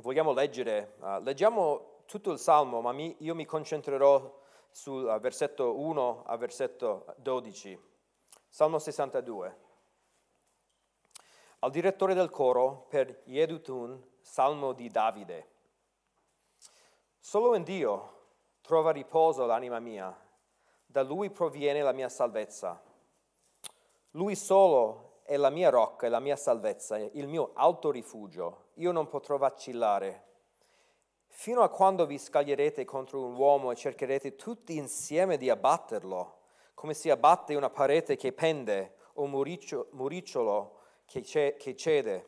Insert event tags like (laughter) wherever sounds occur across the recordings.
vogliamo leggere, uh, leggiamo tutto il Salmo, ma mi, io mi concentrerò sul uh, versetto 1 a versetto 12. Salmo 62. Al direttore del coro per Yedutun, Salmo di Davide. Solo in Dio trova riposo l'anima mia, da Lui proviene la mia salvezza. Lui solo è la mia rocca e la mia salvezza, il mio alto rifugio. Io non potrò vacillare. Fino a quando vi scaglierete contro un uomo e cercherete tutti insieme di abbatterlo, come si abbatte una parete che pende o un muricciolo che cede.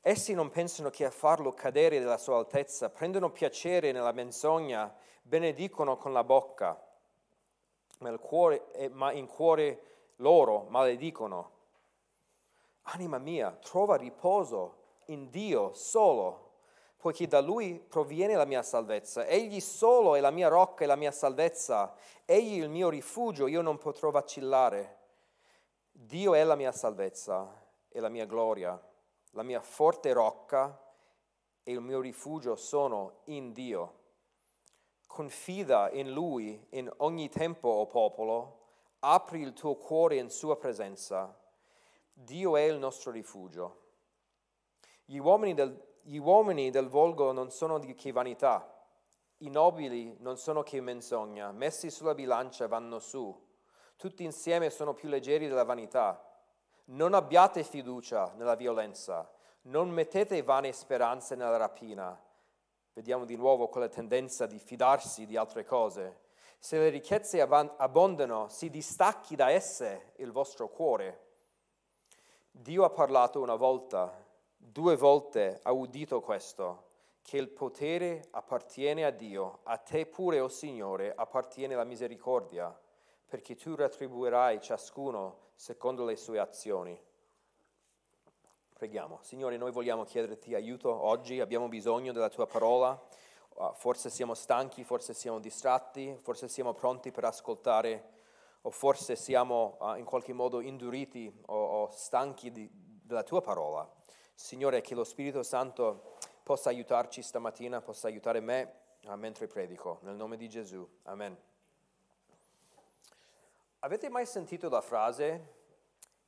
Essi non pensano che a farlo cadere dalla sua altezza, prendono piacere nella menzogna, benedicono con la bocca, ma, cuore, ma in cuore loro maledicono. Anima mia, trova riposo in Dio solo, poiché da Lui proviene la mia salvezza. Egli solo è la mia rocca e la mia salvezza. Egli il mio rifugio, io non potrò vacillare. Dio è la mia salvezza e la mia gloria la mia forte rocca e il mio rifugio sono in Dio. Confida in Lui in ogni tempo, o oh popolo, apri il tuo cuore in sua presenza. Dio è il nostro rifugio. Gli uomini del, gli uomini del volgo non sono che vanità, i nobili non sono che menzogna, messi sulla bilancia vanno su, tutti insieme sono più leggeri della vanità. Non abbiate fiducia nella violenza, non mettete vane speranze nella rapina. Vediamo di nuovo quella tendenza di fidarsi di altre cose. Se le ricchezze abbondano, si distacchi da esse il vostro cuore. Dio ha parlato una volta, due volte ha udito questo, che il potere appartiene a Dio, a te pure, o oh Signore, appartiene la misericordia, perché tu retribuirai ciascuno secondo le sue azioni. Preghiamo. Signore, noi vogliamo chiederti aiuto oggi, abbiamo bisogno della tua parola, forse siamo stanchi, forse siamo distratti, forse siamo pronti per ascoltare o forse siamo uh, in qualche modo induriti o, o stanchi di, della tua parola. Signore, che lo Spirito Santo possa aiutarci stamattina, possa aiutare me uh, mentre predico. Nel nome di Gesù. Amen. Avete mai sentito la frase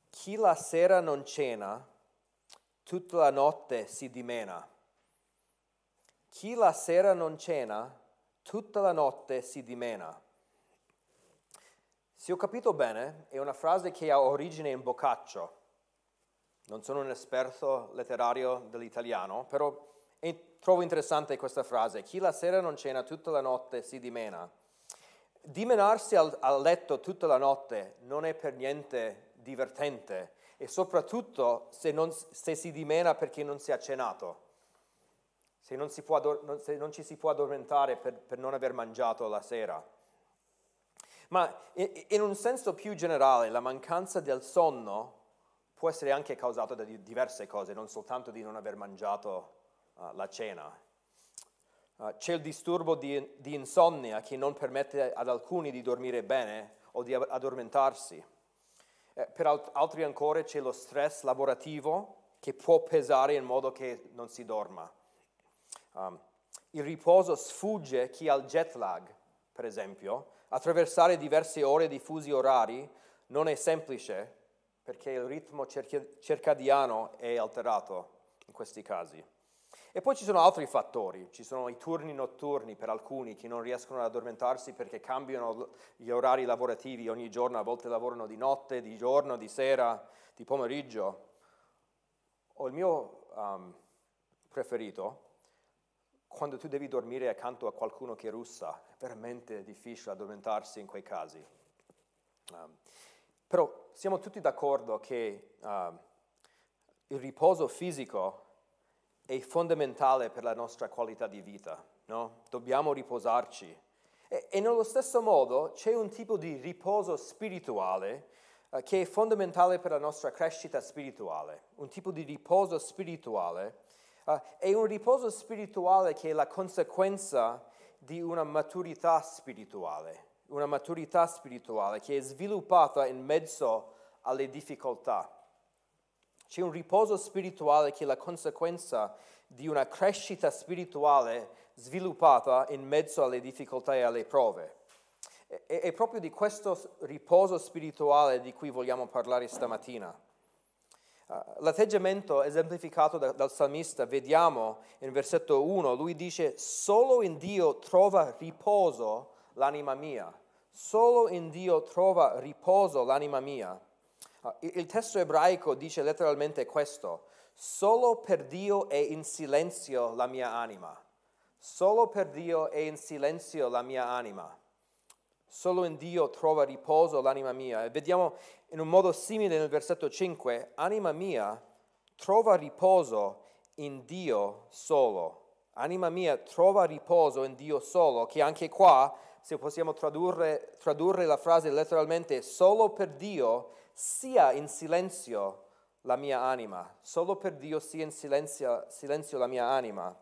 chi la sera non cena, tutta la notte si dimena? Chi la sera non cena, tutta la notte si dimena. Se ho capito bene, è una frase che ha origine in Boccaccio. Non sono un esperto letterario dell'italiano, però trovo interessante questa frase. Chi la sera non cena, tutta la notte si dimena dimenarsi al, al letto tutta la notte non è per niente divertente e soprattutto se, non, se si dimena perché non si è cenato, se non, può, se non, ci si può addormentare per, per, non aver mangiato la sera. Ma in un senso più generale la mancanza del sonno può essere anche causata da diverse cose, non soltanto di non aver mangiato uh, la cena. Uh, c'è il disturbo di, di, insonnia che non permette ad alcuni di dormire bene o di addormentarsi. Eh, per alt- altri ancora c'è lo stress lavorativo che può pesare in modo che non si dorma. Um, il riposo sfugge chi ha il jet lag, per esempio. Attraversare diverse ore di fusi orari non è semplice perché il ritmo circadiano è alterato in questi casi. E poi ci sono altri fattori, ci sono i turni notturni per alcuni che non riescono ad addormentarsi perché cambiano gli orari lavorativi ogni giorno, a volte lavorano di notte, di giorno, di sera, di pomeriggio. O il mio um, preferito, quando tu devi dormire accanto a qualcuno che russa, è veramente difficile addormentarsi in quei casi. Um, però siamo tutti d'accordo che uh, il riposo fisico è fondamentale per la nostra qualità di vita, no? Dobbiamo riposarci. E, e, nello stesso modo c'è un tipo di riposo spirituale uh, che è fondamentale per la nostra crescita spirituale, un tipo di riposo spirituale. Uh, è un riposo spirituale che è la conseguenza di una maturità spirituale, una maturità spirituale che è sviluppata in mezzo alle difficoltà. C'è un riposo spirituale che è la conseguenza di una crescita spirituale sviluppata in mezzo alle difficoltà e alle prove. È, è proprio di questo riposo spirituale di cui vogliamo parlare stamattina. Uh, l'atteggiamento esemplificato da, dal salmista, vediamo in versetto 1, lui dice, solo in Dio trova riposo l'anima mia, solo in Dio trova riposo l'anima mia. Uh, il testo ebraico dice letteralmente questo, solo per Dio è in silenzio la mia anima, solo per Dio è in silenzio la mia anima. Solo in Dio trova riposo l'anima mia. E vediamo in un modo simile nel versetto 5, anima mia trova riposo in Dio solo. Anima mia trova riposo in Dio solo, che anche qua, se possiamo tradurre, tradurre la frase letteralmente, solo per Dio sia in silenzio la mia anima, solo per Dio sia in silenzio, silenzio la mia anima.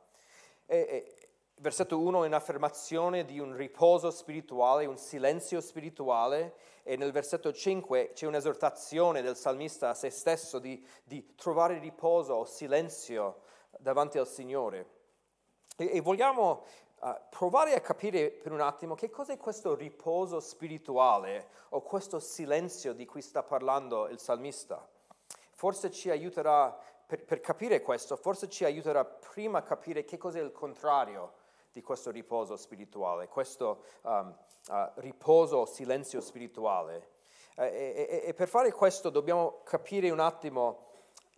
E, e, versetto 1 è un'affermazione di un riposo spirituale, un silenzio spirituale e nel versetto 5 c'è un'esortazione del salmista a se stesso di, di trovare riposo o silenzio davanti al Signore. E, e vogliamo uh, provare a capire per un attimo che cos'è questo riposo spirituale o questo silenzio di cui sta parlando il salmista. Forse ci aiuterà, per, per capire questo, forse ci aiuterà prima a capire che cos'è il contrario di questo riposo spirituale, questo um, uh, riposo, silenzio spirituale. Uh, e, e, per fare questo dobbiamo capire un attimo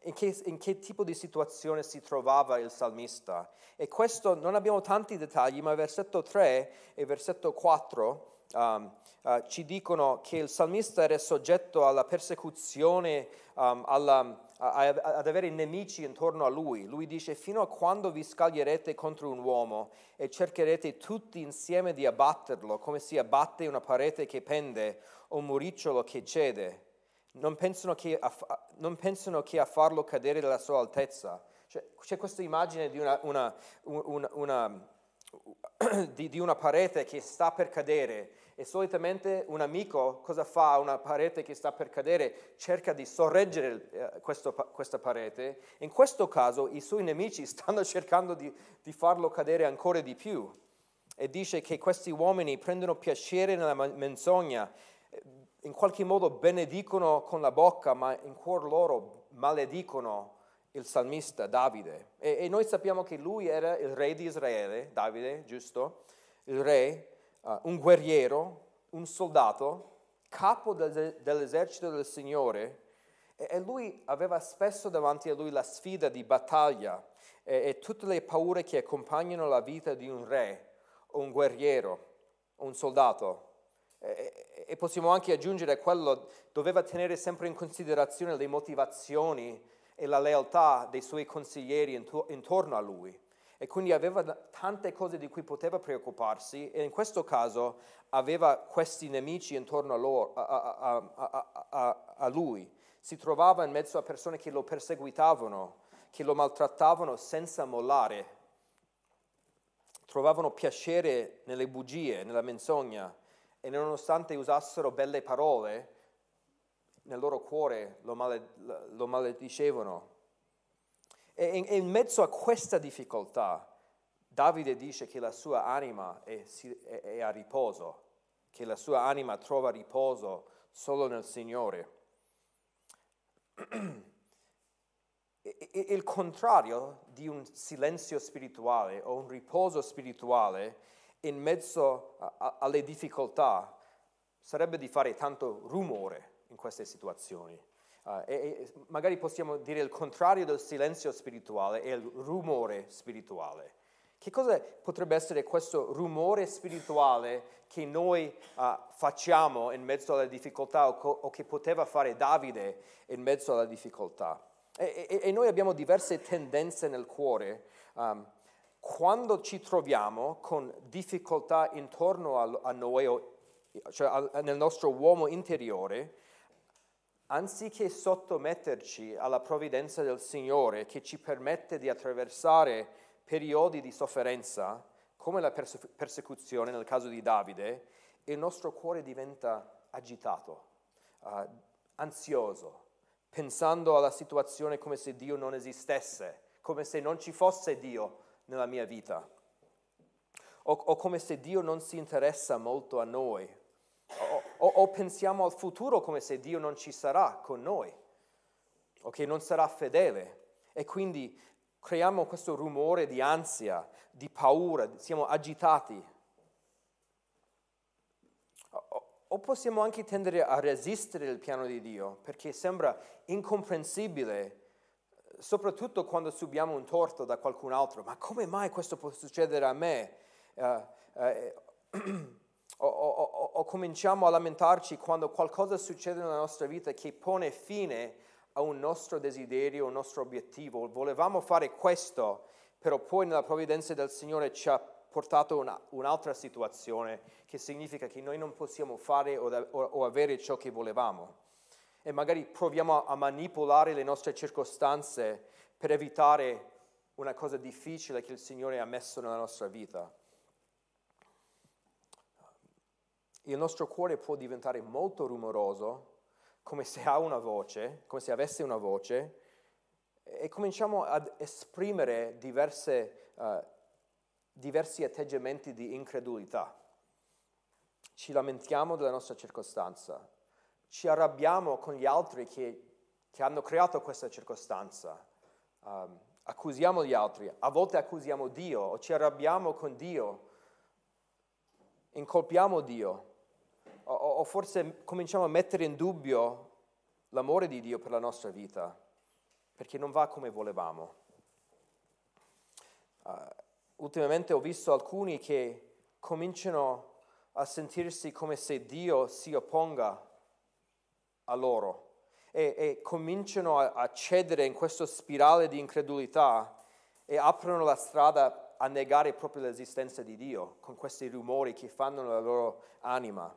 in che, in che, tipo di situazione si trovava il salmista. E questo non abbiamo tanti dettagli, ma versetto 3 e versetto 4 um, uh, ci dicono che il salmista era soggetto alla persecuzione, um, alla, ad avere nemici intorno a lui. Lui dice, fino a quando vi scaglierete contro un uomo e cercherete tutti insieme di abbatterlo, come si abbatte una parete che pende o un muricciolo che cede. Non pensano che a, non pensano che a farlo cadere dalla sua altezza. Cioè, c'è questa immagine di una, una, una, (clears throat) di, di una parete che sta per cadere e solitamente un amico cosa fa a una parete che sta per cadere? Cerca di sorreggere eh, questo, questa parete. In questo caso i suoi nemici (laughs) stanno cercando di, di farlo cadere ancora di più. E dice che questi uomini prendono piacere nella menzogna, eh, in qualche modo benedicono con la bocca, ma in cuor loro maledicono il salmista Davide. E, e, noi sappiamo che lui era il re di Israele, Davide, giusto? Il re, uh, un guerriero, un soldato, capo del, dell'esercito del Signore e, e, lui aveva spesso davanti a lui la sfida di battaglia e, e tutte le paure che accompagnano la vita di un re, un guerriero, un soldato. E, e possiamo anche aggiungere a quello, doveva tenere sempre in considerazione le motivazioni e la lealtà dei suoi consiglieri intorno a lui e quindi aveva tante cose di cui poteva preoccuparsi e in questo caso aveva questi nemici intorno a, loro, a, a, a, lui. Si trovava in mezzo a persone che lo perseguitavano, che lo maltrattavano senza mollare, trovavano piacere nelle bugie, nella menzogna e nonostante usassero belle parole, nel loro cuore lo, male, lo maledicevano. E in, in mezzo a questa difficoltà, Davide dice che la sua anima è, è, è a riposo, che la sua anima trova riposo solo nel Signore. il contrario di un silenzio spirituale o un riposo spirituale in mezzo alle difficoltà sarebbe di fare tanto rumore in queste situazioni. Uh, e, e, magari possiamo dire il contrario del silenzio spirituale è il rumore spirituale. Che cosa potrebbe essere questo rumore spirituale che noi uh, facciamo in mezzo alla difficoltà o, co- o, che poteva fare Davide in mezzo alla difficoltà? E, e, e noi abbiamo diverse tendenze nel cuore. Um, quando ci troviamo con difficoltà intorno a, a noi, cioè a, nel nostro uomo interiore, anziché sottometterci alla provvidenza del Signore che ci permette di attraversare periodi di sofferenza, come la perse- persecuzione nel caso di Davide, il nostro cuore diventa agitato, uh, ansioso, pensando alla situazione come se Dio non esistesse, come se non ci fosse Dio nella mia vita, o, o come se Dio non si interessa molto a noi, o, o, pensiamo al futuro come se Dio non ci sarà con noi, o che non sarà fedele, e quindi creiamo questo rumore di ansia, di paura, siamo agitati. O possiamo anche tendere a resistere il piano di Dio perché sembra incomprensibile, soprattutto quando subiamo un torto da qualcun altro. Ma come mai questo può succedere a me? Uh, uh, (clears throat) o, o, o, cominciamo a lamentarci quando qualcosa succede nella nostra vita che pone fine a un nostro desiderio, un nostro obiettivo. Volevamo fare questo, però poi nella provvidenza del Signore ci ha portato una, un'altra situazione che significa che noi non possiamo fare o, o, o avere ciò che volevamo. E magari proviamo a manipolare le nostre circostanze per evitare una cosa difficile che il Signore ha messo nella nostra vita. Il nostro cuore può diventare molto rumoroso come se ha una voce, come se avesse una voce, e cominciamo ad esprimere diverse, uh, diversi atteggiamenti di incredulità. Ci lamentiamo della nostra circostanza, ci arrabbiamo con gli altri che, che hanno creato questa circostanza, um, accusiamo gli altri, a volte accusiamo Dio o ci arrabbiamo con Dio, incolpiamo Dio o, o forse cominciamo a mettere in dubbio l'amore di Dio per la nostra vita, perché non va come volevamo. Uh, ultimamente ho visto alcuni che cominciano a sentirsi come se Dio si opponga a loro e, e cominciano a, a cedere in questa spirale di incredulità e aprono la strada a negare proprio l'esistenza di Dio con questi rumori che fanno nella loro anima.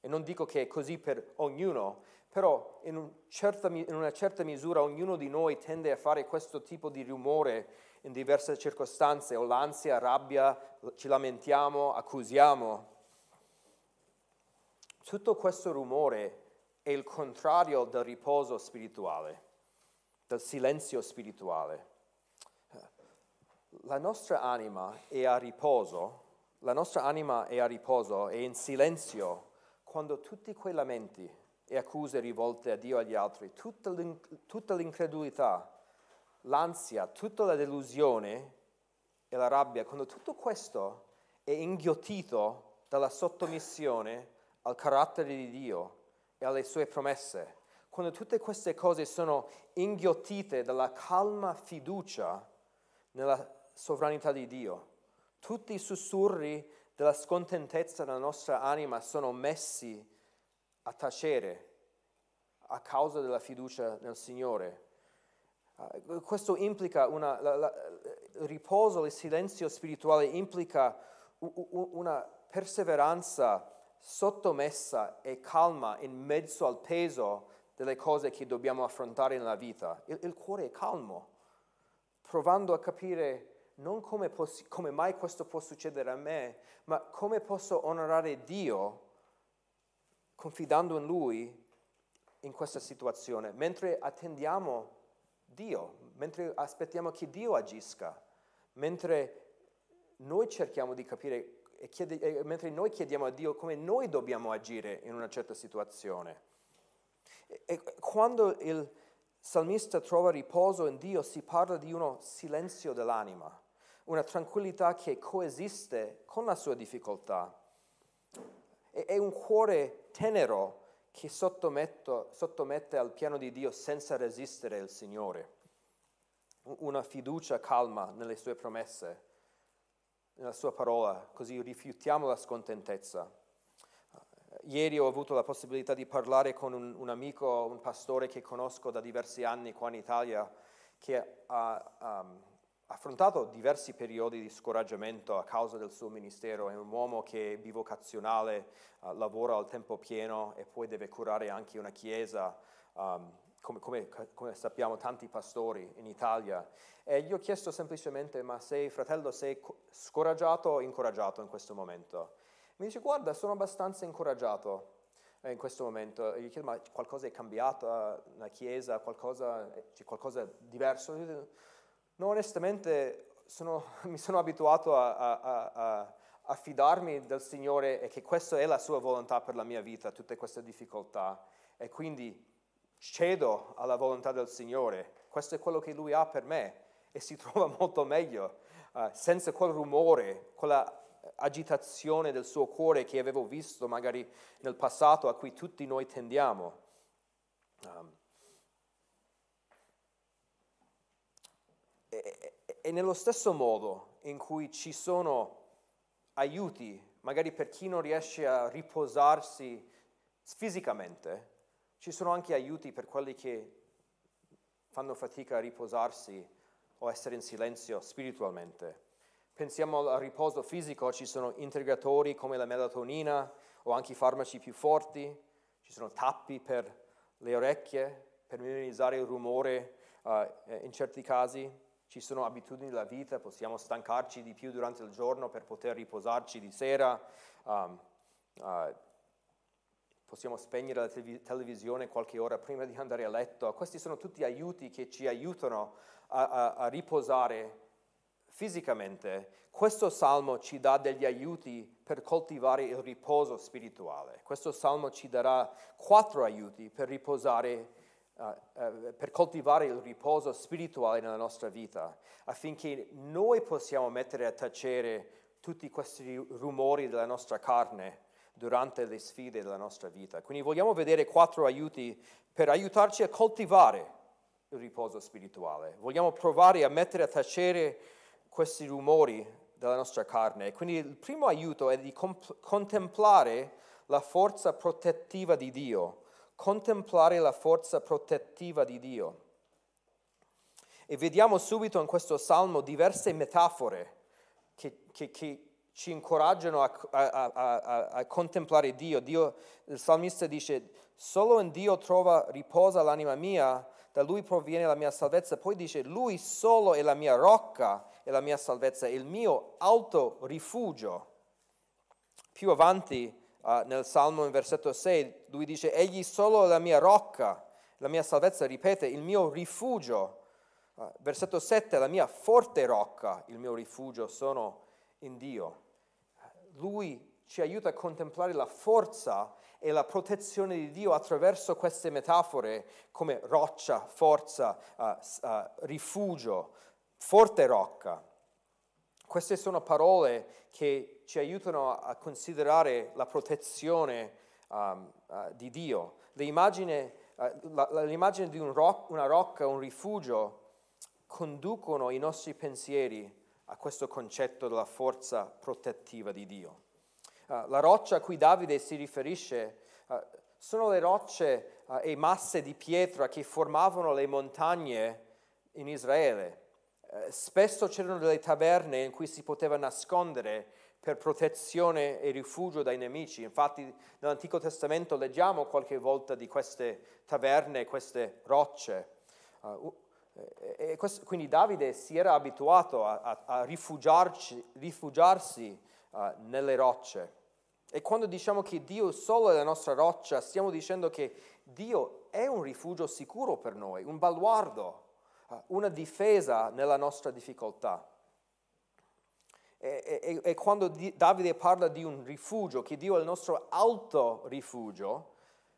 E non dico che è così per ognuno, però in, un certa, in, una certa misura ognuno di noi tende a fare questo tipo di rumore in diverse circostanze, o l'ansia, rabbia, ci lamentiamo, accusiamo. Tutto questo rumore è il contrario del riposo spirituale, del silenzio spirituale. La nostra anima è a riposo, la nostra anima è a riposo, è in silenzio quando tutti quei lamenti e accuse rivolte a Dio e agli altri, tutta, tutta l'incredulità, l'ansia, tutta la delusione e la rabbia, quando tutto questo è inghiottito dalla sottomissione al carattere di Dio e alle sue promesse, quando tutte queste cose sono inghiottite dalla calma fiducia nella sovranità di Dio, tutti i sussurri della scontentezza della nostra anima sono messi a tacere a causa della fiducia nel Signore. Uh, questo implica una, la, la, il riposo, il silenzio spirituale implica una perseveranza sottomessa e calma in mezzo al peso delle cose che dobbiamo affrontare nella vita. Il, il cuore è calmo, provando a capire non come, poss- come mai questo può succedere a me, ma come posso onorare Dio confidando in Lui in questa situazione, mentre attendiamo Dio, mentre aspettiamo che Dio agisca, mentre noi cerchiamo di capire e chiede, mentre noi chiediamo a Dio come noi dobbiamo agire in una certa situazione. E, e quando il salmista trova riposo in Dio si parla di uno silenzio dell'anima una tranquillità che coesiste con la sua difficoltà. È un cuore tenero che sottomette al piano di Dio senza resistere il Signore. Una fiducia calma nelle sue promesse, nella sua parola, così rifiutiamo la scontentezza. Ieri ho avuto la possibilità di parlare con un, un amico, un pastore che conosco da diversi anni qua in Italia, che ha um, affrontato diversi periodi di scoraggiamento a causa del suo ministero, è un uomo che è bivocazionale, uh, lavora al tempo pieno e poi deve curare anche una chiesa, um, come, come, come, sappiamo tanti pastori in Italia. E gli ho chiesto semplicemente, ma sei fratello, sei scoraggiato o incoraggiato in questo momento? Mi dice, guarda, sono abbastanza incoraggiato in questo momento. E gli chiedo, ma qualcosa è cambiato nella chiesa, qualcosa, c'è qualcosa diverso? No, onestamente sono, (laughs) mi sono abituato a, a, a, a, fidarmi del Signore e che questa è la sua volontà per la mia vita, tutte queste difficoltà. E quindi cedo alla volontà del Signore. Questo è quello che Lui ha per me e si (laughs) trova molto meglio, uh, senza quel rumore, quella agitazione del suo cuore che avevo visto magari nel passato a cui tutti noi tendiamo. Um, e, nello stesso modo in cui ci sono aiuti, magari per chi non riesce a riposarsi fisicamente, ci sono anche aiuti per quelli che fanno fatica a riposarsi o essere in silenzio spiritualmente. Pensiamo al riposo fisico, ci sono integratori come la melatonina o anche farmaci più forti, ci sono tappi per le orecchie per minimizzare il rumore uh, in certi casi, ci sono abitudini della vita, possiamo stancarci di più durante il giorno per poter riposarci di sera. Um, uh, possiamo spegnere la te- televisione qualche ora prima di andare a letto. Questi sono tutti aiuti che ci aiutano a, a, a riposare fisicamente. Questo salmo ci dà degli aiuti per coltivare il riposo spirituale. Questo salmo ci darà quattro aiuti per riposare per coltivare il riposo spirituale nella nostra vita, affinché noi possiamo mettere a tacere tutti questi rumori della nostra carne durante le sfide della nostra vita. Quindi vogliamo vedere quattro aiuti per aiutarci a coltivare il riposo spirituale. Vogliamo provare a mettere a tacere questi rumori della nostra carne. Quindi il primo aiuto è di comp- contemplare la forza protettiva di Dio, contemplare la forza protettiva di Dio. E vediamo subito in questo salmo diverse metafore che, che, che ci incoraggiano a, a, a, a, contemplare Dio. Dio. Il salmista dice, solo in Dio trova riposa l'anima mia, da Lui proviene la mia salvezza. Poi dice, Lui solo è la mia rocca e la mia salvezza, il mio alto rifugio. Più avanti uh, nel Salmo in versetto 6, lui dice, Egli solo è la mia rocca, la mia salvezza, ripete, il mio rifugio. Uh, versetto 7, la mia forte rocca, il mio rifugio sono in Dio. Lui ci aiuta a contemplare la forza e la protezione di Dio attraverso queste metafore come roccia, forza, uh, uh, rifugio, forte rocca. Queste sono parole che ci aiutano a considerare la protezione um, uh, di Dio. L'immagine, la, l'immagine di un rock, una rocca, un rifugio, conducono i nostri pensieri a questo concetto della forza protettiva di Dio. Uh, la roccia a cui Davide si riferisce uh, sono le rocce uh, e masse di pietra che formavano le montagne in Israele. spesso c'erano delle taverne in cui si poteva nascondere per protezione e rifugio dai nemici. Infatti nell'Antico Testamento leggiamo qualche volta di queste taverne, queste rocce. Uh, questo, quindi Davide si era abituato a, a, a rifugiarsi uh, nelle rocce. E quando diciamo che Dio solo è la nostra roccia, stiamo dicendo che Dio è un rifugio sicuro per noi, un baluardo, uh, una difesa nella nostra difficoltà. E, e, e quando di, Davide parla di un rifugio, che Dio è il nostro alto rifugio,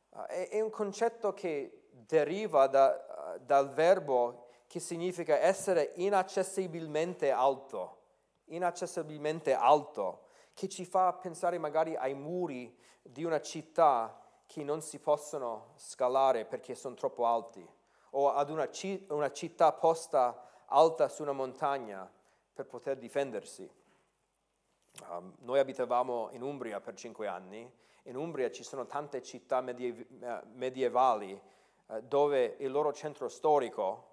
uh, è, è, un concetto che deriva da, dal verbo che significa essere inaccessibilmente alto, inaccessibilmente alto, che ci fa pensare magari ai muri di una città che non si possono scalare perché sono troppo alti, o ad una, ci- una città posta alta su una montagna per poter difendersi. Um, noi abitavamo in Umbria per cinque anni, in Umbria ci sono tante città medie- medievali uh, dove il loro centro storico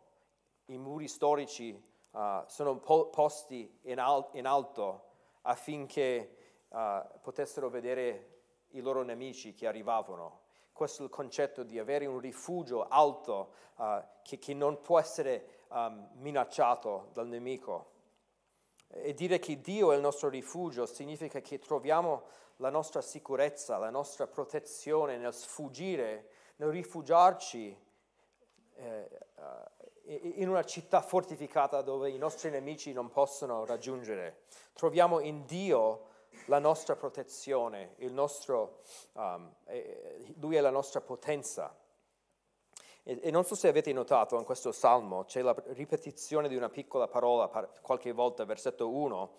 i muri storici uh, sono po- posti in, al- in, alto affinché uh, potessero vedere i loro nemici che arrivavano. Questo è il concetto di avere un rifugio alto che, che, non può essere um, minacciato dal nemico. E dire che Dio è il nostro rifugio significa che troviamo la nostra sicurezza, la nostra protezione nel sfuggire, nel rifugiarci eh, uh, in una città fortificata dove i nostri nemici non possono raggiungere. Troviamo in Dio la nostra protezione, nostro, um, Lui è la nostra potenza. E, e, non so se avete notato in questo salmo c'è la ripetizione di una piccola parola qualche volta, versetto 1,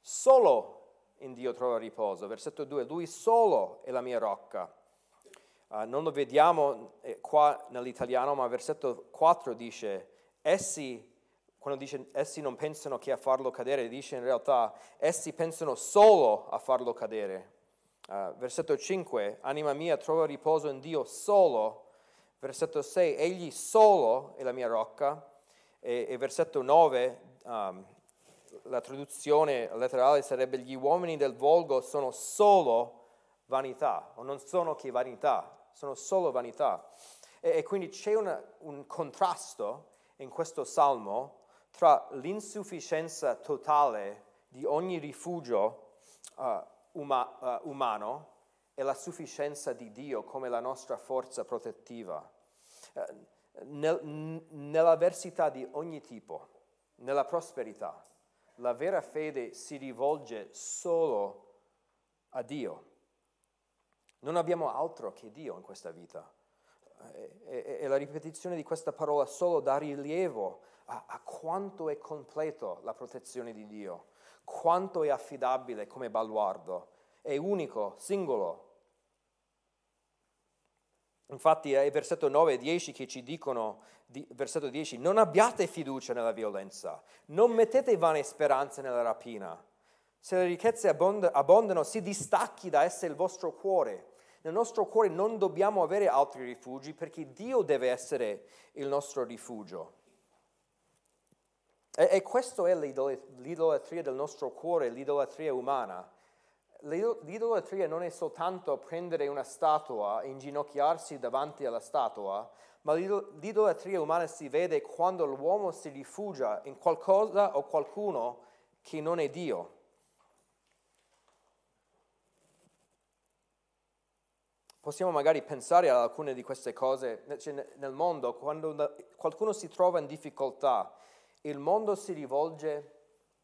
solo in Dio trova riposo, versetto 2, Lui solo è la mia rocca. Uh, non lo vediamo eh, qua nell'italiano, ma versetto 4 dice, essi quando dice essi non pensano che a farlo cadere, dice in realtà essi pensano solo a farlo cadere. Uh, versetto 5, anima mia trova riposo in Dio solo. Versetto 6, egli solo è la mia rocca. E, e versetto 9, um, la traduzione letterale sarebbe gli uomini del volgo sono solo vanità, o non sono che vanità, sono solo vanità. E, e quindi c'è una, un contrasto in questo salmo tra l'insufficienza totale di ogni rifugio uh, uma, uh, umano e la sufficienza di Dio come la nostra forza protettiva. Uh, nel, nell'avversità di ogni tipo, nella prosperità, la vera fede si rivolge solo a Dio. Non abbiamo altro che Dio in questa vita. E, e, e la ripetizione di questa parola solo dà rilievo a, a quanto è completo la protezione di Dio, quanto è affidabile come baluardo, è unico, singolo. Infatti è versetto 9 e 10 che ci dicono, di, versetto 10, non abbiate fiducia nella violenza, non mettete vane speranze nella rapina. Se le ricchezze abbond- abbondano, si distacchi da esse il vostro cuore. Nel nostro cuore non dobbiamo avere altri rifugi perché Dio deve essere il nostro rifugio. E, e questa è l'idolatria del nostro cuore, l'idolatria umana. L'idolatria non è soltanto prendere una statua e inginocchiarsi davanti alla statua, ma l'idolatria umana si vede quando l'uomo si rifugia in qualcosa o qualcuno che non è Dio. Possiamo magari pensare ad alcune di queste cose cioè nel mondo, quando qualcuno si trova in difficoltà il mondo si rivolge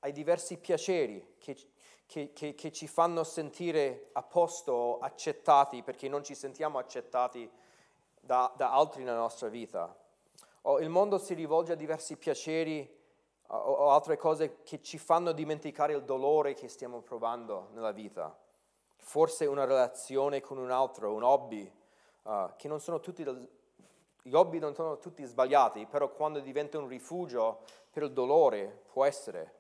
ai diversi piaceri che, che, che, che ci fanno sentire a posto, accettati, perché non ci sentiamo accettati da, da altri nella nostra vita. O il mondo si rivolge a diversi piaceri o, o altre cose che ci fanno dimenticare il dolore che stiamo provando nella vita. Forse una relazione con un altro, un hobby, uh, che non sono tutti gli hobby non sono tutti sbagliati, però quando diventa un rifugio per il dolore può essere.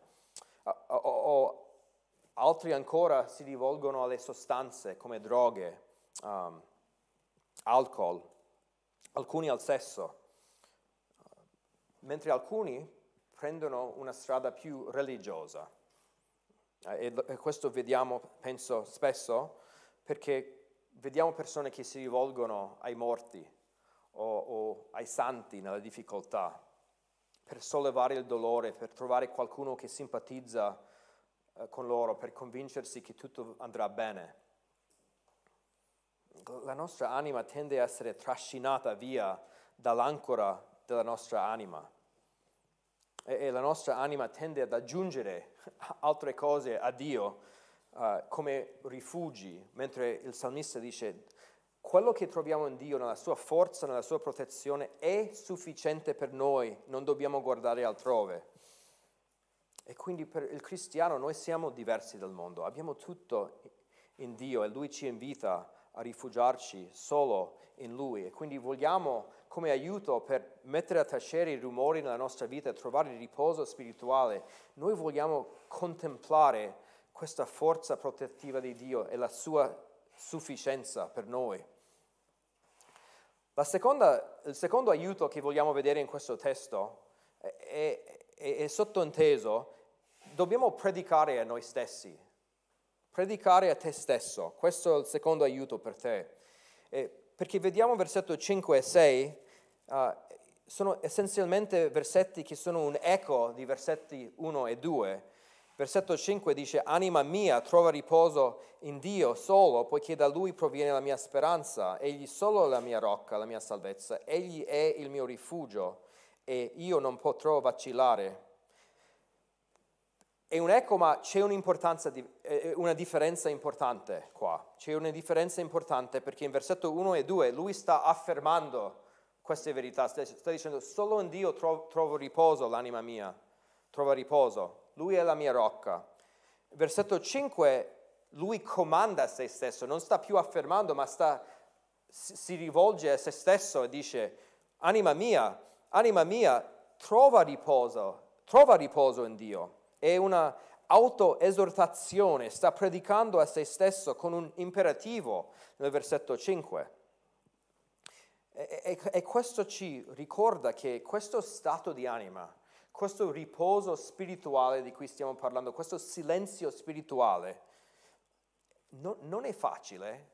O, o, altri ancora si rivolgono alle sostanze come droghe, um, alcol, alcuni al sesso, mentre alcuni prendono una strada più religiosa. E, e questo vediamo, penso, spesso perché vediamo persone che si rivolgono ai morti, o, o ai santi nella difficoltà, per sollevare il dolore, per trovare qualcuno che simpatizza eh, con loro, per convincersi che tutto andrà bene. La nostra anima tende a essere trascinata via dall'ancora della nostra anima e, e la nostra anima tende ad aggiungere (laughs) altre cose a Dio uh, come rifugi, mentre il salmista dice quello che troviamo in Dio, nella sua forza, nella sua protezione, è sufficiente per noi, non dobbiamo guardare altrove. E quindi per il cristiano noi siamo diversi dal mondo, abbiamo tutto in Dio e Lui ci invita a rifugiarci solo in Lui e quindi vogliamo come aiuto per mettere a tacere i rumori nella nostra vita e trovare riposo spirituale, noi vogliamo contemplare questa forza protettiva di Dio e la sua sufficienza per noi. Seconda, il secondo aiuto che vogliamo vedere in questo testo è, è, è sottointeso, dobbiamo predicare a noi stessi, predicare a te stesso, questo è il secondo aiuto per te. Eh, perché vediamo versetto 5 e 6, uh, sono essenzialmente versetti che sono un eco di versetti 1 e 2. Versetto 5 dice, anima mia trova riposo in Dio solo, poiché da Lui proviene la mia speranza, Egli solo è la mia rocca, la mia salvezza, Egli è il mio rifugio, e io non potrò vacillare. È un eco, ma c'è un'importanza, una differenza importante qua. C'è una differenza importante perché in versetto 1 e 2 lui sta affermando queste verità, sta, dicendo solo in Dio trovo, trovo riposo l'anima mia, trova riposo, lui è la mia rocca. Versetto 5 lui comanda se stesso, non sta più affermando, ma sta, si rivolge a se stesso e dice, anima mia, anima mia, trova riposo, trova riposo in Dio. È una autoesortazione, sta predicando a se stesso con un imperativo nel versetto 5. E, e, e questo ci ricorda che questo stato di anima, questo riposo spirituale di cui stiamo parlando, questo silenzio spirituale, no, non è facile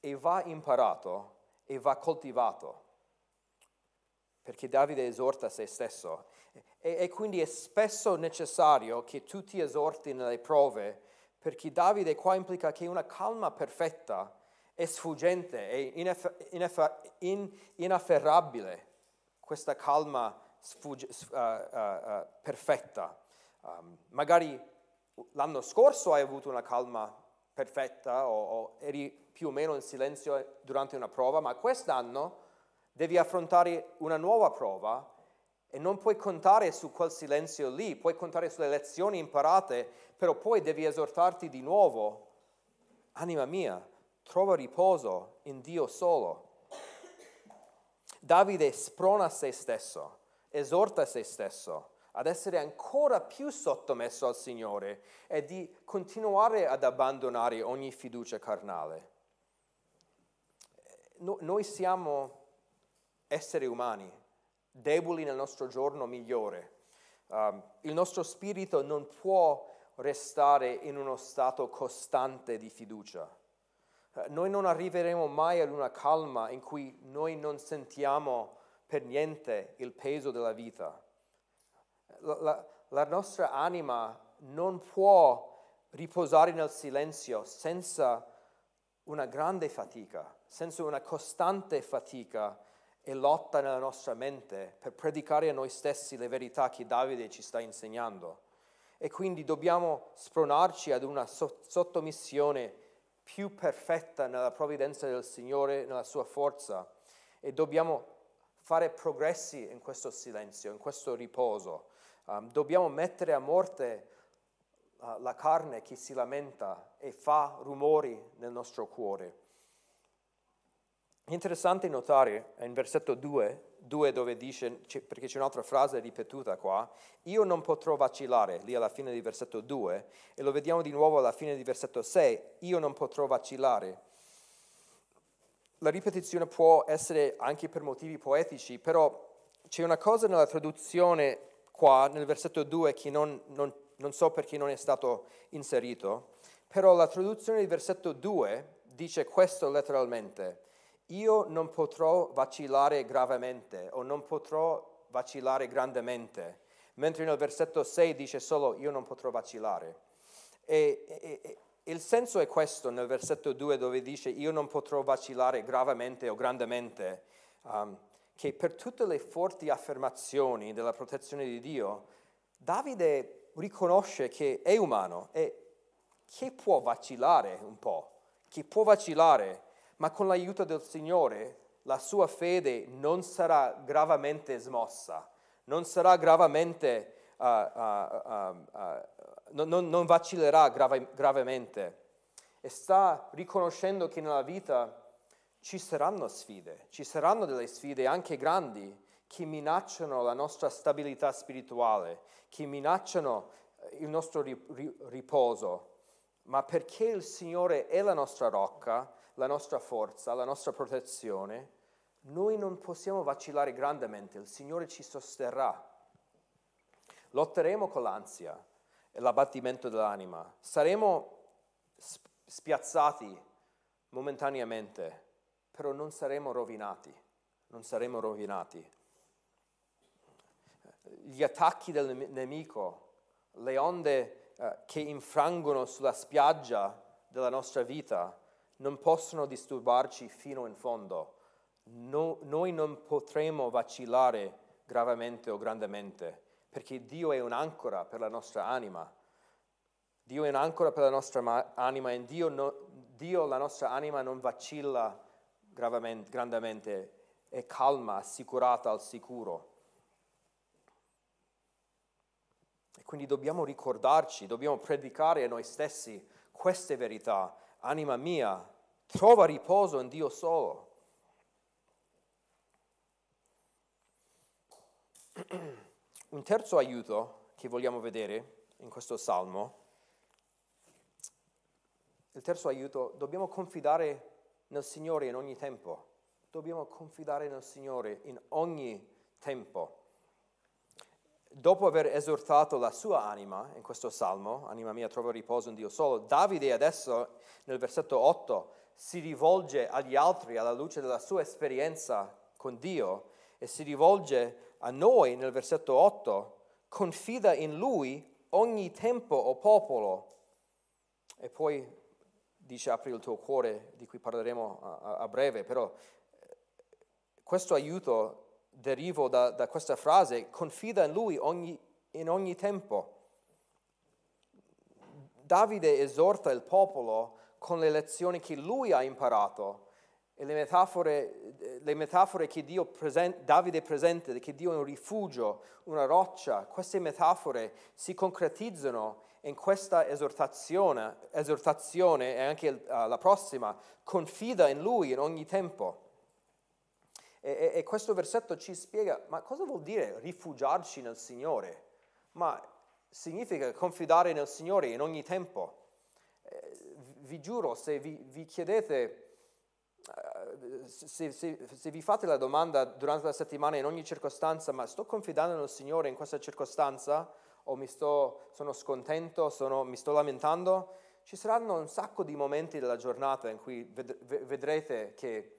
e va imparato e va coltivato. Perché Davide esorta se stesso e, e quindi è spesso necessario che tu ti esorti nelle prove, perché Davide qua implica che una calma perfetta è sfuggente, è ineff- ineff- in, inafferrabile, questa calma sfugge, uh, uh, uh, perfetta. Um, magari l'anno scorso hai avuto una calma perfetta o, o eri più o meno in silenzio durante una prova, ma quest'anno devi affrontare una nuova prova e non puoi contare su quel silenzio lì, puoi contare sulle lezioni imparate, però poi devi esortarti di nuovo. Anima mia, trova riposo in Dio solo. Davide sprona se stesso, esorta se stesso ad essere ancora più sottomesso al Signore e di continuare ad abbandonare ogni fiducia carnale. No, noi siamo esseri umani, deboli nel nostro giorno migliore. Um, il nostro spirito non può restare in uno stato costante di fiducia. Uh, noi non arriveremo mai ad una calma in cui noi non sentiamo per niente il peso della vita la, la, la nostra anima non può riposare nel silenzio senza una grande fatica, senza una costante fatica e lotta nella nostra mente per predicare a noi stessi le verità che Davide ci sta insegnando. E quindi dobbiamo spronarci ad una sottomissione più perfetta nella provvidenza del Signore, nella sua forza, e dobbiamo fare progressi in questo silenzio, in questo riposo. Um, dobbiamo mettere a morte uh, la carne che si lamenta e fa rumori nel nostro cuore. Interessante notare in versetto 2, 2 dove dice, perché c'è un'altra frase ripetuta qua, io non potrò vacillare, lì alla fine di versetto 2, e lo vediamo di nuovo alla fine di versetto 6, io non potrò vacillare. La ripetizione può essere anche per motivi poetici, però c'è una cosa nella traduzione qua nel versetto 2 che non, non, non so perché non è stato inserito, però la traduzione del versetto 2 dice questo letteralmente, io non potrò vacillare gravemente o non potrò vacillare grandemente, mentre nel versetto 6 dice solo io non potrò vacillare. E, e, e, il senso è questo nel versetto 2 dove dice io non potrò vacillare gravemente o grandemente. Um, che per tutte le forti affermazioni della protezione di Dio, Davide riconosce che è umano e che può vacillare un po', che può vacillare, ma con l'aiuto del Signore la sua fede non sarà gravemente smossa, non sarà gravemente, uh, uh, uh, non, non, vacillerà grave, gravemente. E sta riconoscendo che nella vita ci saranno sfide, ci saranno delle sfide anche grandi che minacciano la nostra stabilità spirituale, che minacciano eh, il nostro riposo, ma perché il Signore è la nostra rocca, la nostra forza, la nostra protezione, noi non possiamo vacillare grandemente, il Signore ci sosterrà. Lotteremo con l'ansia e l'abbattimento dell'anima, saremo spiazzati momentaneamente, però non saremo rovinati, non saremo rovinati. Gli attacchi del nemico, le onde eh, che infrangono sulla spiaggia della nostra vita, non possono disturbarci fino in fondo. No, noi non potremo vacillare gravemente o grandemente, perché Dio è un'ancora per la nostra anima. Dio è un'ancora per la nostra anima e Dio, no, Dio la nostra anima, non vacilla grandemente, è calma, assicurata al sicuro. E quindi dobbiamo ricordarci, dobbiamo predicare a noi stessi queste verità. Anima mia, trova riposo in Dio solo. (clears throat) Un terzo aiuto che vogliamo vedere in questo salmo, il terzo aiuto, dobbiamo confidare nel Signore in ogni tempo. Dobbiamo confidare nel Signore in ogni tempo. Dopo aver esortato la sua anima in questo salmo, anima mia trova riposo in Dio solo, Davide adesso nel versetto 8 si rivolge agli altri alla luce della sua esperienza con Dio e si rivolge a noi nel versetto 8, confida in Lui ogni tempo o popolo. E poi dice apri il tuo cuore, di cui parleremo a, a breve, però eh, questo aiuto deriva da, da, questa frase, confida in Lui ogni, in ogni tempo. Davide esorta il popolo con le lezioni che lui ha imparato e le metafore, le metafore che Dio presenta, Davide presenta, che Dio è un rifugio, una roccia, queste metafore si concretizzano in questa esortazione, esortazione e anche uh, la prossima, confida in Lui in ogni tempo. E, e, e questo versetto ci spiega, ma cosa vuol dire rifugiarci nel Signore? Ma significa confidare nel Signore in ogni tempo. Eh, vi giuro, se vi, vi chiedete se, se, se, vi fate la domanda durante la settimana in ogni circostanza, ma sto confidando nel Signore in questa circostanza o mi sto, sono scontento, sono, mi sto lamentando, ci saranno un sacco di momenti della giornata in cui vedrete che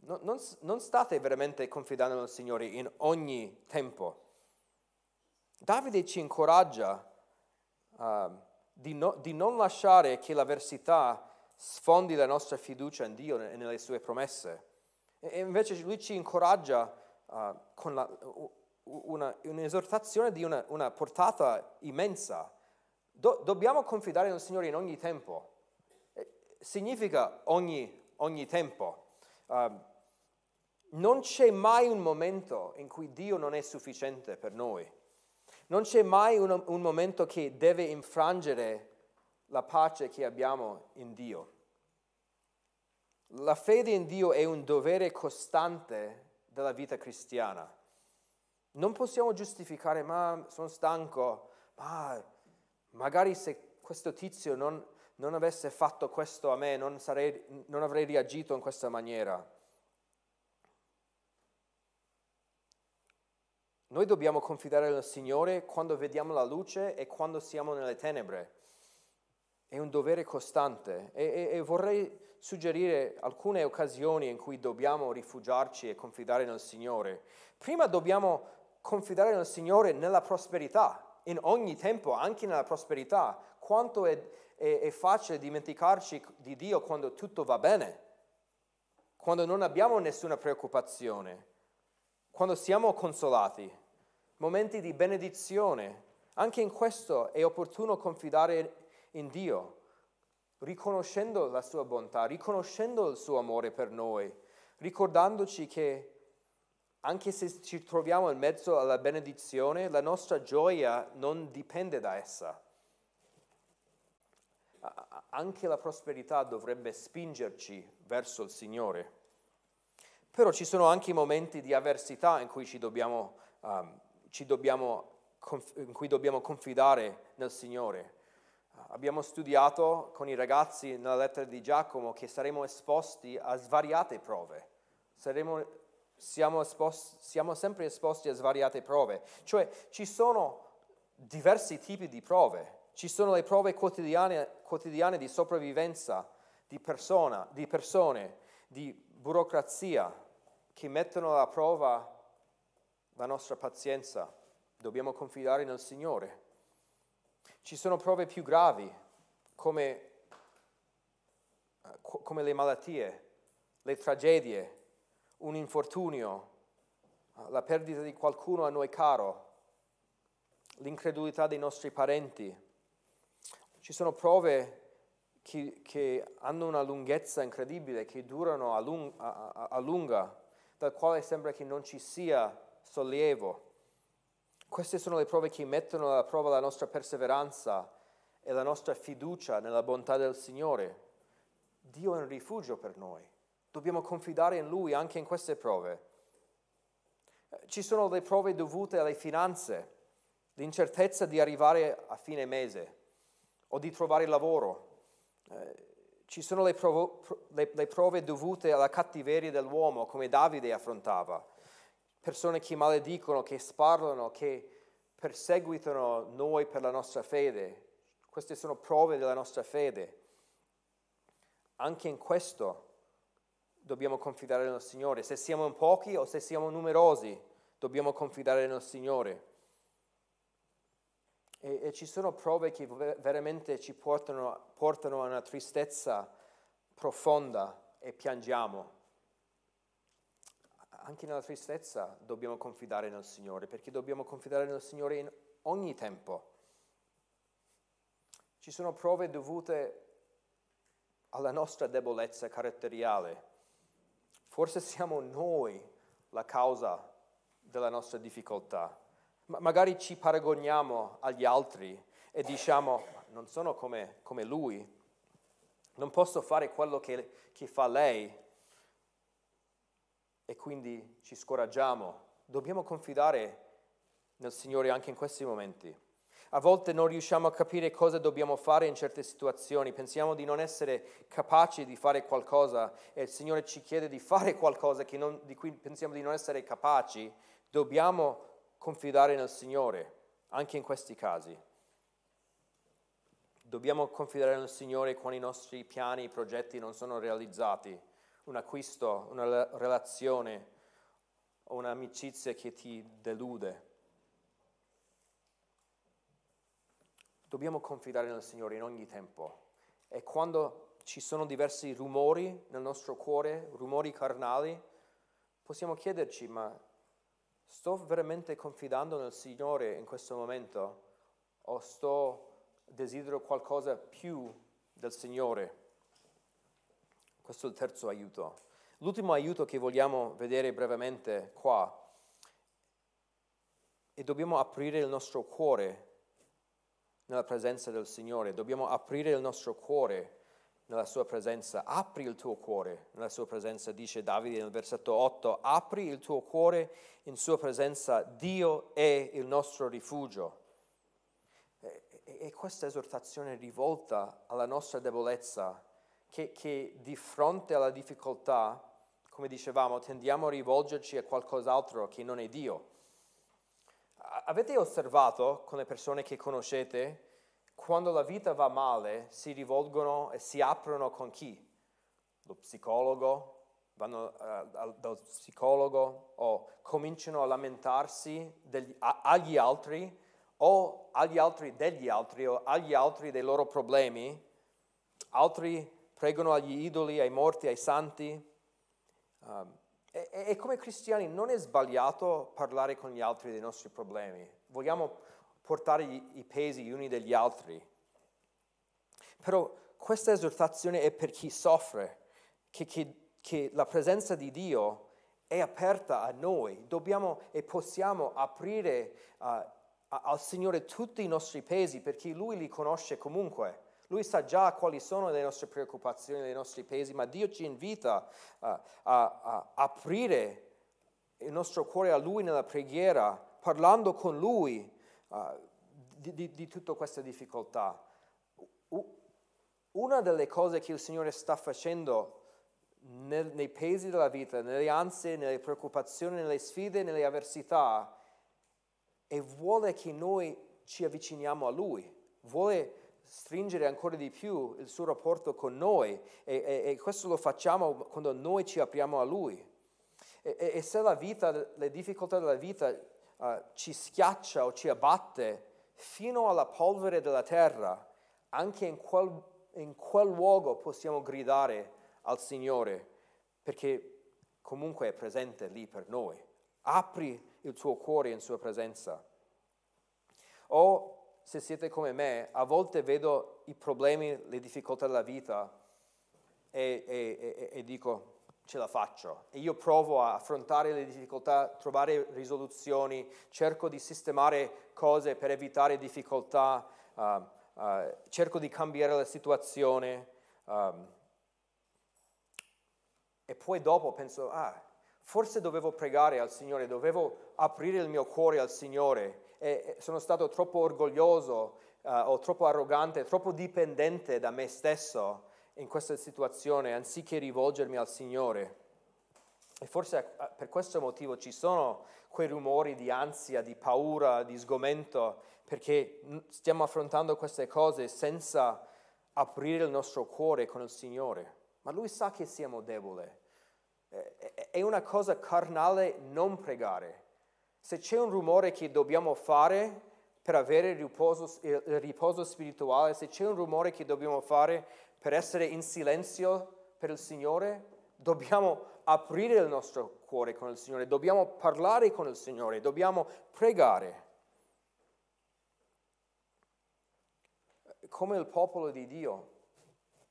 non, non, non state veramente confidando nel Signore in ogni tempo. Davide ci incoraggia uh, di, no, di non lasciare che l'avversità sfondi la nostra fiducia in Dio e nelle sue promesse. E invece lui ci incoraggia uh, con la, una, un'esortazione di una, una portata immensa. Do, dobbiamo confidare nel Signore in ogni tempo. Significa ogni, ogni tempo. Uh, non c'è mai un momento in cui Dio non è sufficiente per noi. Non c'è mai un, un momento che deve infrangere la pace che abbiamo in Dio. La fede in Dio è un dovere costante della vita cristiana. Non possiamo giustificare, ma sono stanco, ma magari se questo tizio non, non avesse fatto questo a me, non, sarei, non avrei reagito in questa maniera. Noi dobbiamo confidare nel Signore quando vediamo la luce e quando siamo nelle tenebre è un dovere costante e, e, e, vorrei suggerire alcune occasioni in cui dobbiamo rifugiarci e confidare nel Signore. Prima dobbiamo confidare nel Signore nella prosperità, in ogni tempo, anche nella prosperità. Quanto è, è, è facile dimenticarci di Dio quando tutto va bene, quando non abbiamo nessuna preoccupazione, quando siamo consolati, momenti di benedizione. Anche in questo è opportuno confidare in Dio, riconoscendo la sua bontà, riconoscendo il suo amore per noi, ricordandoci che anche se ci troviamo in mezzo alla benedizione, la nostra gioia non dipende da essa. Anche la prosperità dovrebbe spingerci verso il Signore. Però ci sono anche momenti di avversità in cui, ci dobbiamo, um, ci dobbiamo, in cui dobbiamo confidare nel Signore abbiamo studiato con i ragazzi nella lettera di Giacomo che saremo esposti a svariate prove. Saremo, siamo, esposti, siamo sempre esposti a svariate prove. Cioè ci sono diversi tipi di prove. Ci sono le prove quotidiane, quotidiane di sopravvivenza di, persona, di persone, di burocrazia, che mettono alla prova la nostra pazienza. Dobbiamo confidare nel Signore. Ci sono prove più gravi, come, eh, come le malattie, le tragedie, un infortunio, la perdita di qualcuno a noi caro, l'incredulità dei nostri parenti. Ci sono prove che, che hanno una lunghezza incredibile, che durano a, lung- a, a, a lunga, dal quale sembra che non ci sia sollievo. Queste sono le prove che mettono alla prova la nostra perseveranza e la nostra fiducia nella bontà del Signore. Dio è un rifugio per noi. Dobbiamo confidare in Lui anche in queste prove. Ci sono le prove dovute alle finanze, l'incertezza di arrivare a fine mese o di trovare lavoro. Eh, ci sono le, provo, le, le prove dovute alla cattiveria dell'uomo, come Davide affrontava. Persone che maledicono, che sparlano, che perseguitano noi per la nostra fede. Queste sono prove della nostra fede. Anche in questo dobbiamo confidare nel Signore. Se siamo in pochi o se siamo numerosi, dobbiamo confidare nel Signore. E, e ci sono prove che veramente ci portano, portano a una tristezza profonda e piangiamo. Anche nella tristezza dobbiamo confidare nel Signore, perché dobbiamo confidare nel Signore in ogni tempo. Ci sono prove dovute alla nostra debolezza caratteriale. Forse siamo noi la causa della nostra difficoltà. Ma magari ci paragoniamo agli altri e diciamo, non sono come, come lui, non posso fare quello che, che fa lei. E quindi ci scoraggiamo. Dobbiamo confidare nel Signore anche in questi momenti. A volte non riusciamo a capire cosa dobbiamo fare in certe situazioni, pensiamo di non essere capaci di fare qualcosa e il Signore ci chiede di fare qualcosa non, di cui pensiamo di non essere capaci, dobbiamo confidare nel Signore anche in questi casi. Dobbiamo confidare nel Signore quando i nostri piani, i progetti non sono realizzati, un acquisto, una relazione o un'amicizia che ti delude. Dobbiamo confidare nel Signore in ogni tempo e quando ci sono diversi rumori nel nostro cuore, rumori carnali, possiamo chiederci, ma sto veramente confidando nel Signore in questo momento o sto desidero qualcosa più del Signore? Questo è il terzo aiuto. L'ultimo aiuto che vogliamo vedere brevemente qua è dobbiamo aprire il nostro cuore nella presenza del Signore, dobbiamo aprire il nostro cuore nella sua presenza. Apri il tuo cuore nella sua presenza, dice Davide nel versetto 8, apri il tuo cuore in sua presenza, Dio è il nostro rifugio. E, e, questa esortazione rivolta alla nostra debolezza, che, che di fronte alla difficoltà, come dicevamo, tendiamo a rivolgerci a qualcos'altro che non è Dio. Avete osservato con le persone che conoscete, quando la vita va male, si rivolgono e si aprono con chi? Lo psicologo, vanno uh, dal psicologo o cominciano a lamentarsi degli, a, agli altri o agli altri degli altri o agli altri dei loro problemi. Altri pregano agli idoli, ai morti, ai santi. Um, e, e, come cristiani non è sbagliato parlare con gli altri dei nostri problemi. Vogliamo portare i, pesi gli uni degli altri. Però questa esortazione è per chi soffre, che, che, che la presenza di Dio è aperta a noi. Dobbiamo e possiamo aprire uh, al Signore tutti i nostri pesi perché Lui li conosce comunque. Lui sa già quali sono le nostre preoccupazioni, i nostri pesi, ma Dio ci invita uh, a, a, aprire il nostro cuore a Lui nella preghiera, parlando con Lui uh, di, di, di tutte queste difficoltà. Una delle cose che il Signore sta facendo nel, nei pesi della vita, nelle ansie, nelle preoccupazioni, nelle sfide, nelle avversità, e vuole che noi ci avviciniamo a Lui, vuole stringere ancora di più il suo rapporto con noi e, e, e questo lo facciamo quando noi ci apriamo a Lui. E, e se la vita, le difficoltà della vita uh, ci schiaccia o ci abbatte fino alla polvere della terra, anche in quel, in quel luogo possiamo gridare al Signore perché comunque è presente lì per noi. Apri il tuo cuore in sua presenza. O se siete come me, a volte vedo i problemi, le difficoltà della vita e, e, e, e dico ce la faccio. E io provo a affrontare le difficoltà, trovare risoluzioni, cerco di sistemare cose per evitare difficoltà, uh, uh, cerco di cambiare la situazione um, e poi dopo penso, ah, forse dovevo pregare al Signore, dovevo aprire il mio cuore al Signore. E sono stato troppo orgoglioso uh, o troppo arrogante, troppo dipendente da me stesso in questa situazione anziché rivolgermi al Signore. E forse eh, per questo motivo ci sono quei rumori di ansia, di paura, di sgomento, perché stiamo affrontando queste cose senza aprire il nostro cuore con il Signore. Ma Lui sa che siamo deboli. È una cosa carnale non pregare. Se c'è un rumore che dobbiamo fare per avere il riposo, il riposo spirituale, se c'è un rumore che dobbiamo fare per essere in silenzio per il Signore, dobbiamo aprire il nostro cuore con il Signore, dobbiamo parlare con il Signore, dobbiamo pregare. Come il popolo di Dio,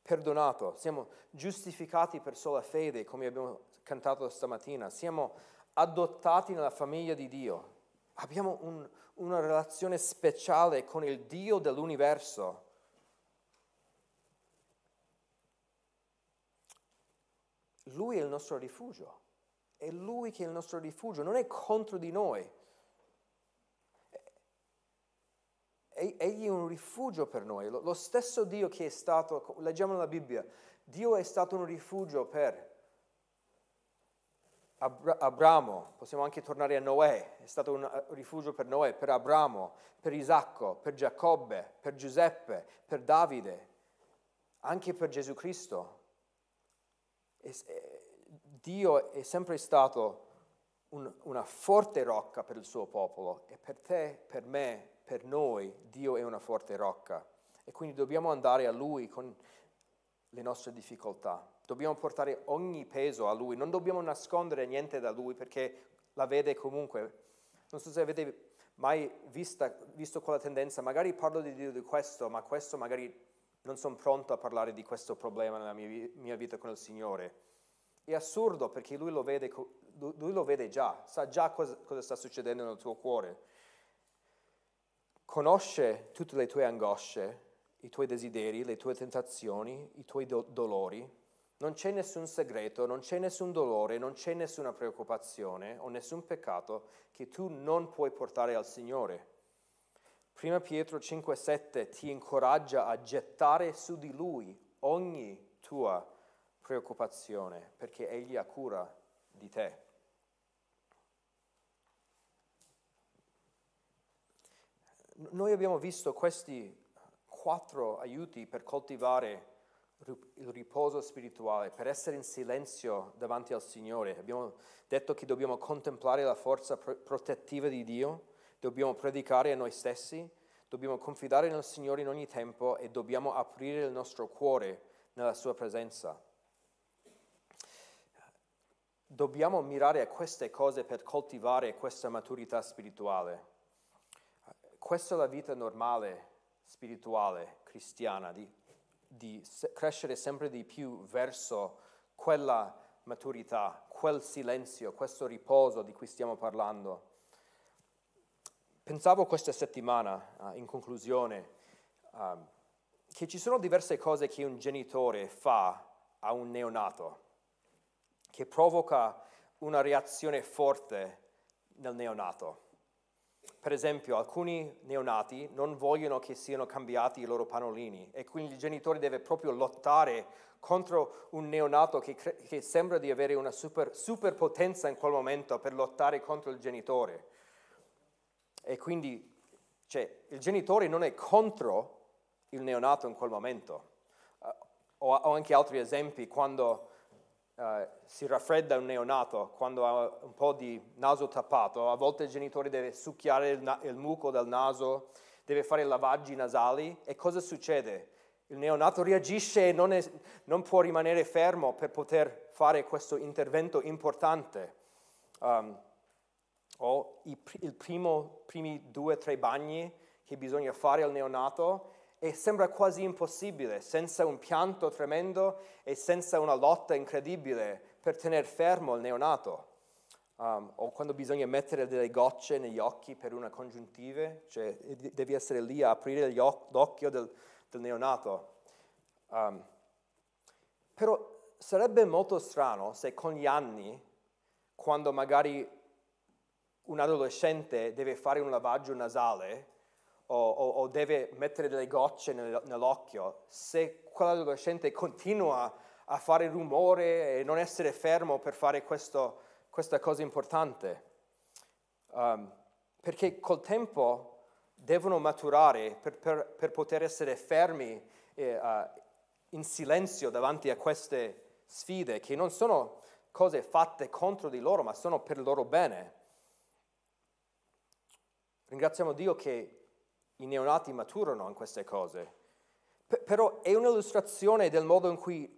perdonato, siamo giustificati per sola fede, come abbiamo cantato stamattina, siamo adottati nella famiglia di Dio, abbiamo un, una relazione speciale con il Dio dell'universo Lui è il nostro rifugio, è Lui che è il nostro rifugio, non è contro di noi. Egli è un rifugio per noi, lo stesso Dio che è stato, leggiamo nella Bibbia, Dio è stato un rifugio per Abramo, possiamo anche tornare a Noè, è stato un rifugio per Noè, per Abramo, per Isacco, per Giacobbe, per Giuseppe, per Davide, anche per Gesù Cristo. Dio è sempre stato un, una forte rocca per il suo popolo e per te, per me, per noi, Dio è una forte rocca. E quindi dobbiamo andare a Lui con le nostre difficoltà. Dobbiamo portare ogni peso a Lui, non dobbiamo nascondere niente da Lui perché la vede comunque. Non so se avete mai vista, visto quella tendenza, magari parlo di Dio di questo, ma questo magari non sono pronto a parlare di questo problema nella mia, mia vita con il Signore. È assurdo perché lui lo vede, lui lo vede già, sa già cosa, cosa sta succedendo nel tuo cuore. Conosce tutte le tue angosce, i tuoi desideri, le tue tentazioni, i tuoi do- dolori. Non c'è nessun segreto, non c'è nessun dolore, non c'è nessuna preoccupazione o nessun peccato che tu non puoi portare al Signore. Prima Pietro 5,7 ti incoraggia a gettare su di lui ogni tua preoccupazione, perché egli ha cura di te. Noi abbiamo visto questi quattro aiuti per coltivare il riposo spirituale, per essere in silenzio davanti al Signore. Abbiamo detto che dobbiamo contemplare la forza protettiva di Dio dobbiamo predicare a noi stessi, dobbiamo confidare nel Signore in ogni tempo e dobbiamo aprire il nostro cuore nella sua presenza. Dobbiamo mirare a queste cose per coltivare questa maturità spirituale. Questa è la vita normale, spirituale, cristiana, di, di crescere sempre di più verso quella maturità, quel silenzio, questo riposo di cui stiamo parlando. Pensavo questa settimana, uh, in conclusione, uh, che ci sono diverse cose che un genitore fa a un neonato, che provoca una reazione forte nel neonato. Per esempio, alcuni neonati non vogliono che siano cambiati i loro pannolini e quindi il genitore deve proprio lottare contro un neonato che, cre- che sembra di avere una super, superpotenza in quel momento per lottare contro il genitore. E quindi cioè, il genitore non è contro il neonato in quel momento. Uh, ho, ho, anche altri esempi quando uh, si raffredda un neonato, quando ha un po' di naso tappato, a volte il genitore deve succhiare il, na- il muco del naso, deve fare lavaggi nasali e cosa succede? Il neonato reagisce e non, è, non può rimanere fermo per poter fare questo intervento importante. Um, o i il primo, primi due o tre bagni che bisogna fare al neonato e sembra quasi impossibile, senza un pianto tremendo e senza una lotta incredibile per tenere fermo il neonato. Um, o quando bisogna mettere delle gocce negli occhi per una congiuntive, cioè devi essere lì a aprire l'occhio del, del neonato. Um, però sarebbe molto strano se con gli anni, quando magari un adolescente deve fare un lavaggio nasale o, o, o deve mettere delle gocce nel, nell'occhio, se quell'adolescente continua a fare rumore e non essere fermo per fare questo, questa cosa importante. Um, perché col tempo devono maturare per, per, per poter essere fermi e, uh, in silenzio davanti a queste sfide che non sono cose fatte contro di loro, ma sono per il loro bene. Ringraziamo Dio che i neonati maturano in queste cose, P- però è un'illustrazione del modo in cui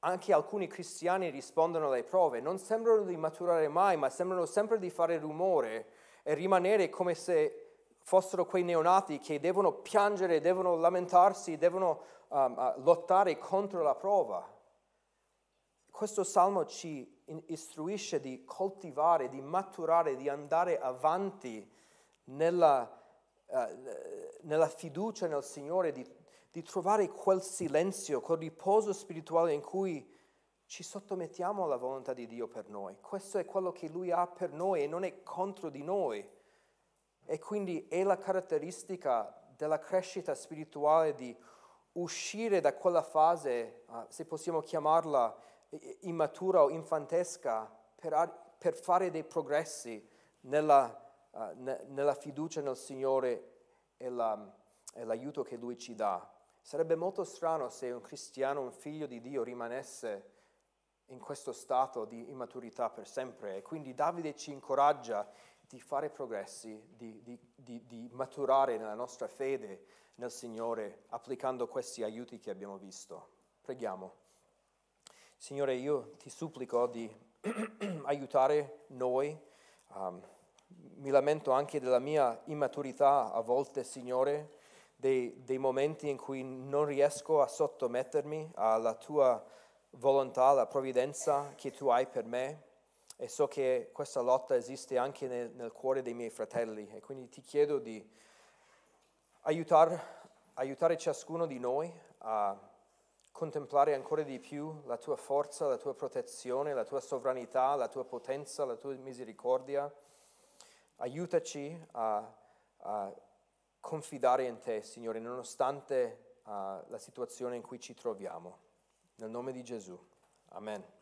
anche alcuni cristiani rispondono alle prove. Non sembrano di maturare mai, ma sembrano sempre di fare rumore e rimanere come se fossero quei neonati che devono piangere, devono lamentarsi, devono um, uh, lottare contro la prova. Questo salmo ci istruisce di coltivare, di maturare, di andare avanti nella, uh, nella fiducia nel Signore, di, di trovare quel silenzio, quel riposo spirituale in cui ci sottomettiamo alla volontà di Dio per noi. Questo è quello che Lui ha per noi e non è contro di noi. E quindi è la caratteristica della crescita spirituale di uscire da quella fase, uh, se possiamo chiamarla immatura o infantesca, per, per fare dei progressi nella, uh, ne, nella, fiducia nel Signore e, la, e l'aiuto che Lui ci dà. Sarebbe molto strano se un cristiano, un figlio di Dio, rimanesse in questo stato di immaturità per sempre. E quindi Davide ci incoraggia di fare progressi, di, di, di, di, maturare nella nostra fede nel Signore, applicando questi aiuti che abbiamo visto. Preghiamo. Signore, io ti supplico di (clears throat) aiutare noi. Um, mi lamento anche della mia immaturità a volte, Signore, dei, dei momenti in cui non riesco a sottomettermi alla tua volontà, alla provvidenza che tu hai per me e so che questa lotta esiste anche nel, nel cuore dei miei fratelli e quindi ti chiedo di aiutar, aiutare ciascuno di noi a contemplare ancora di più la tua forza, la tua protezione, la ua sovranità, la tua potenza, la tua misericordia. Aiutaci a, a confidare in te, Signore, nonostante uh, la situazione in cui ci troviamo. Nel nome di Gesù. Amen.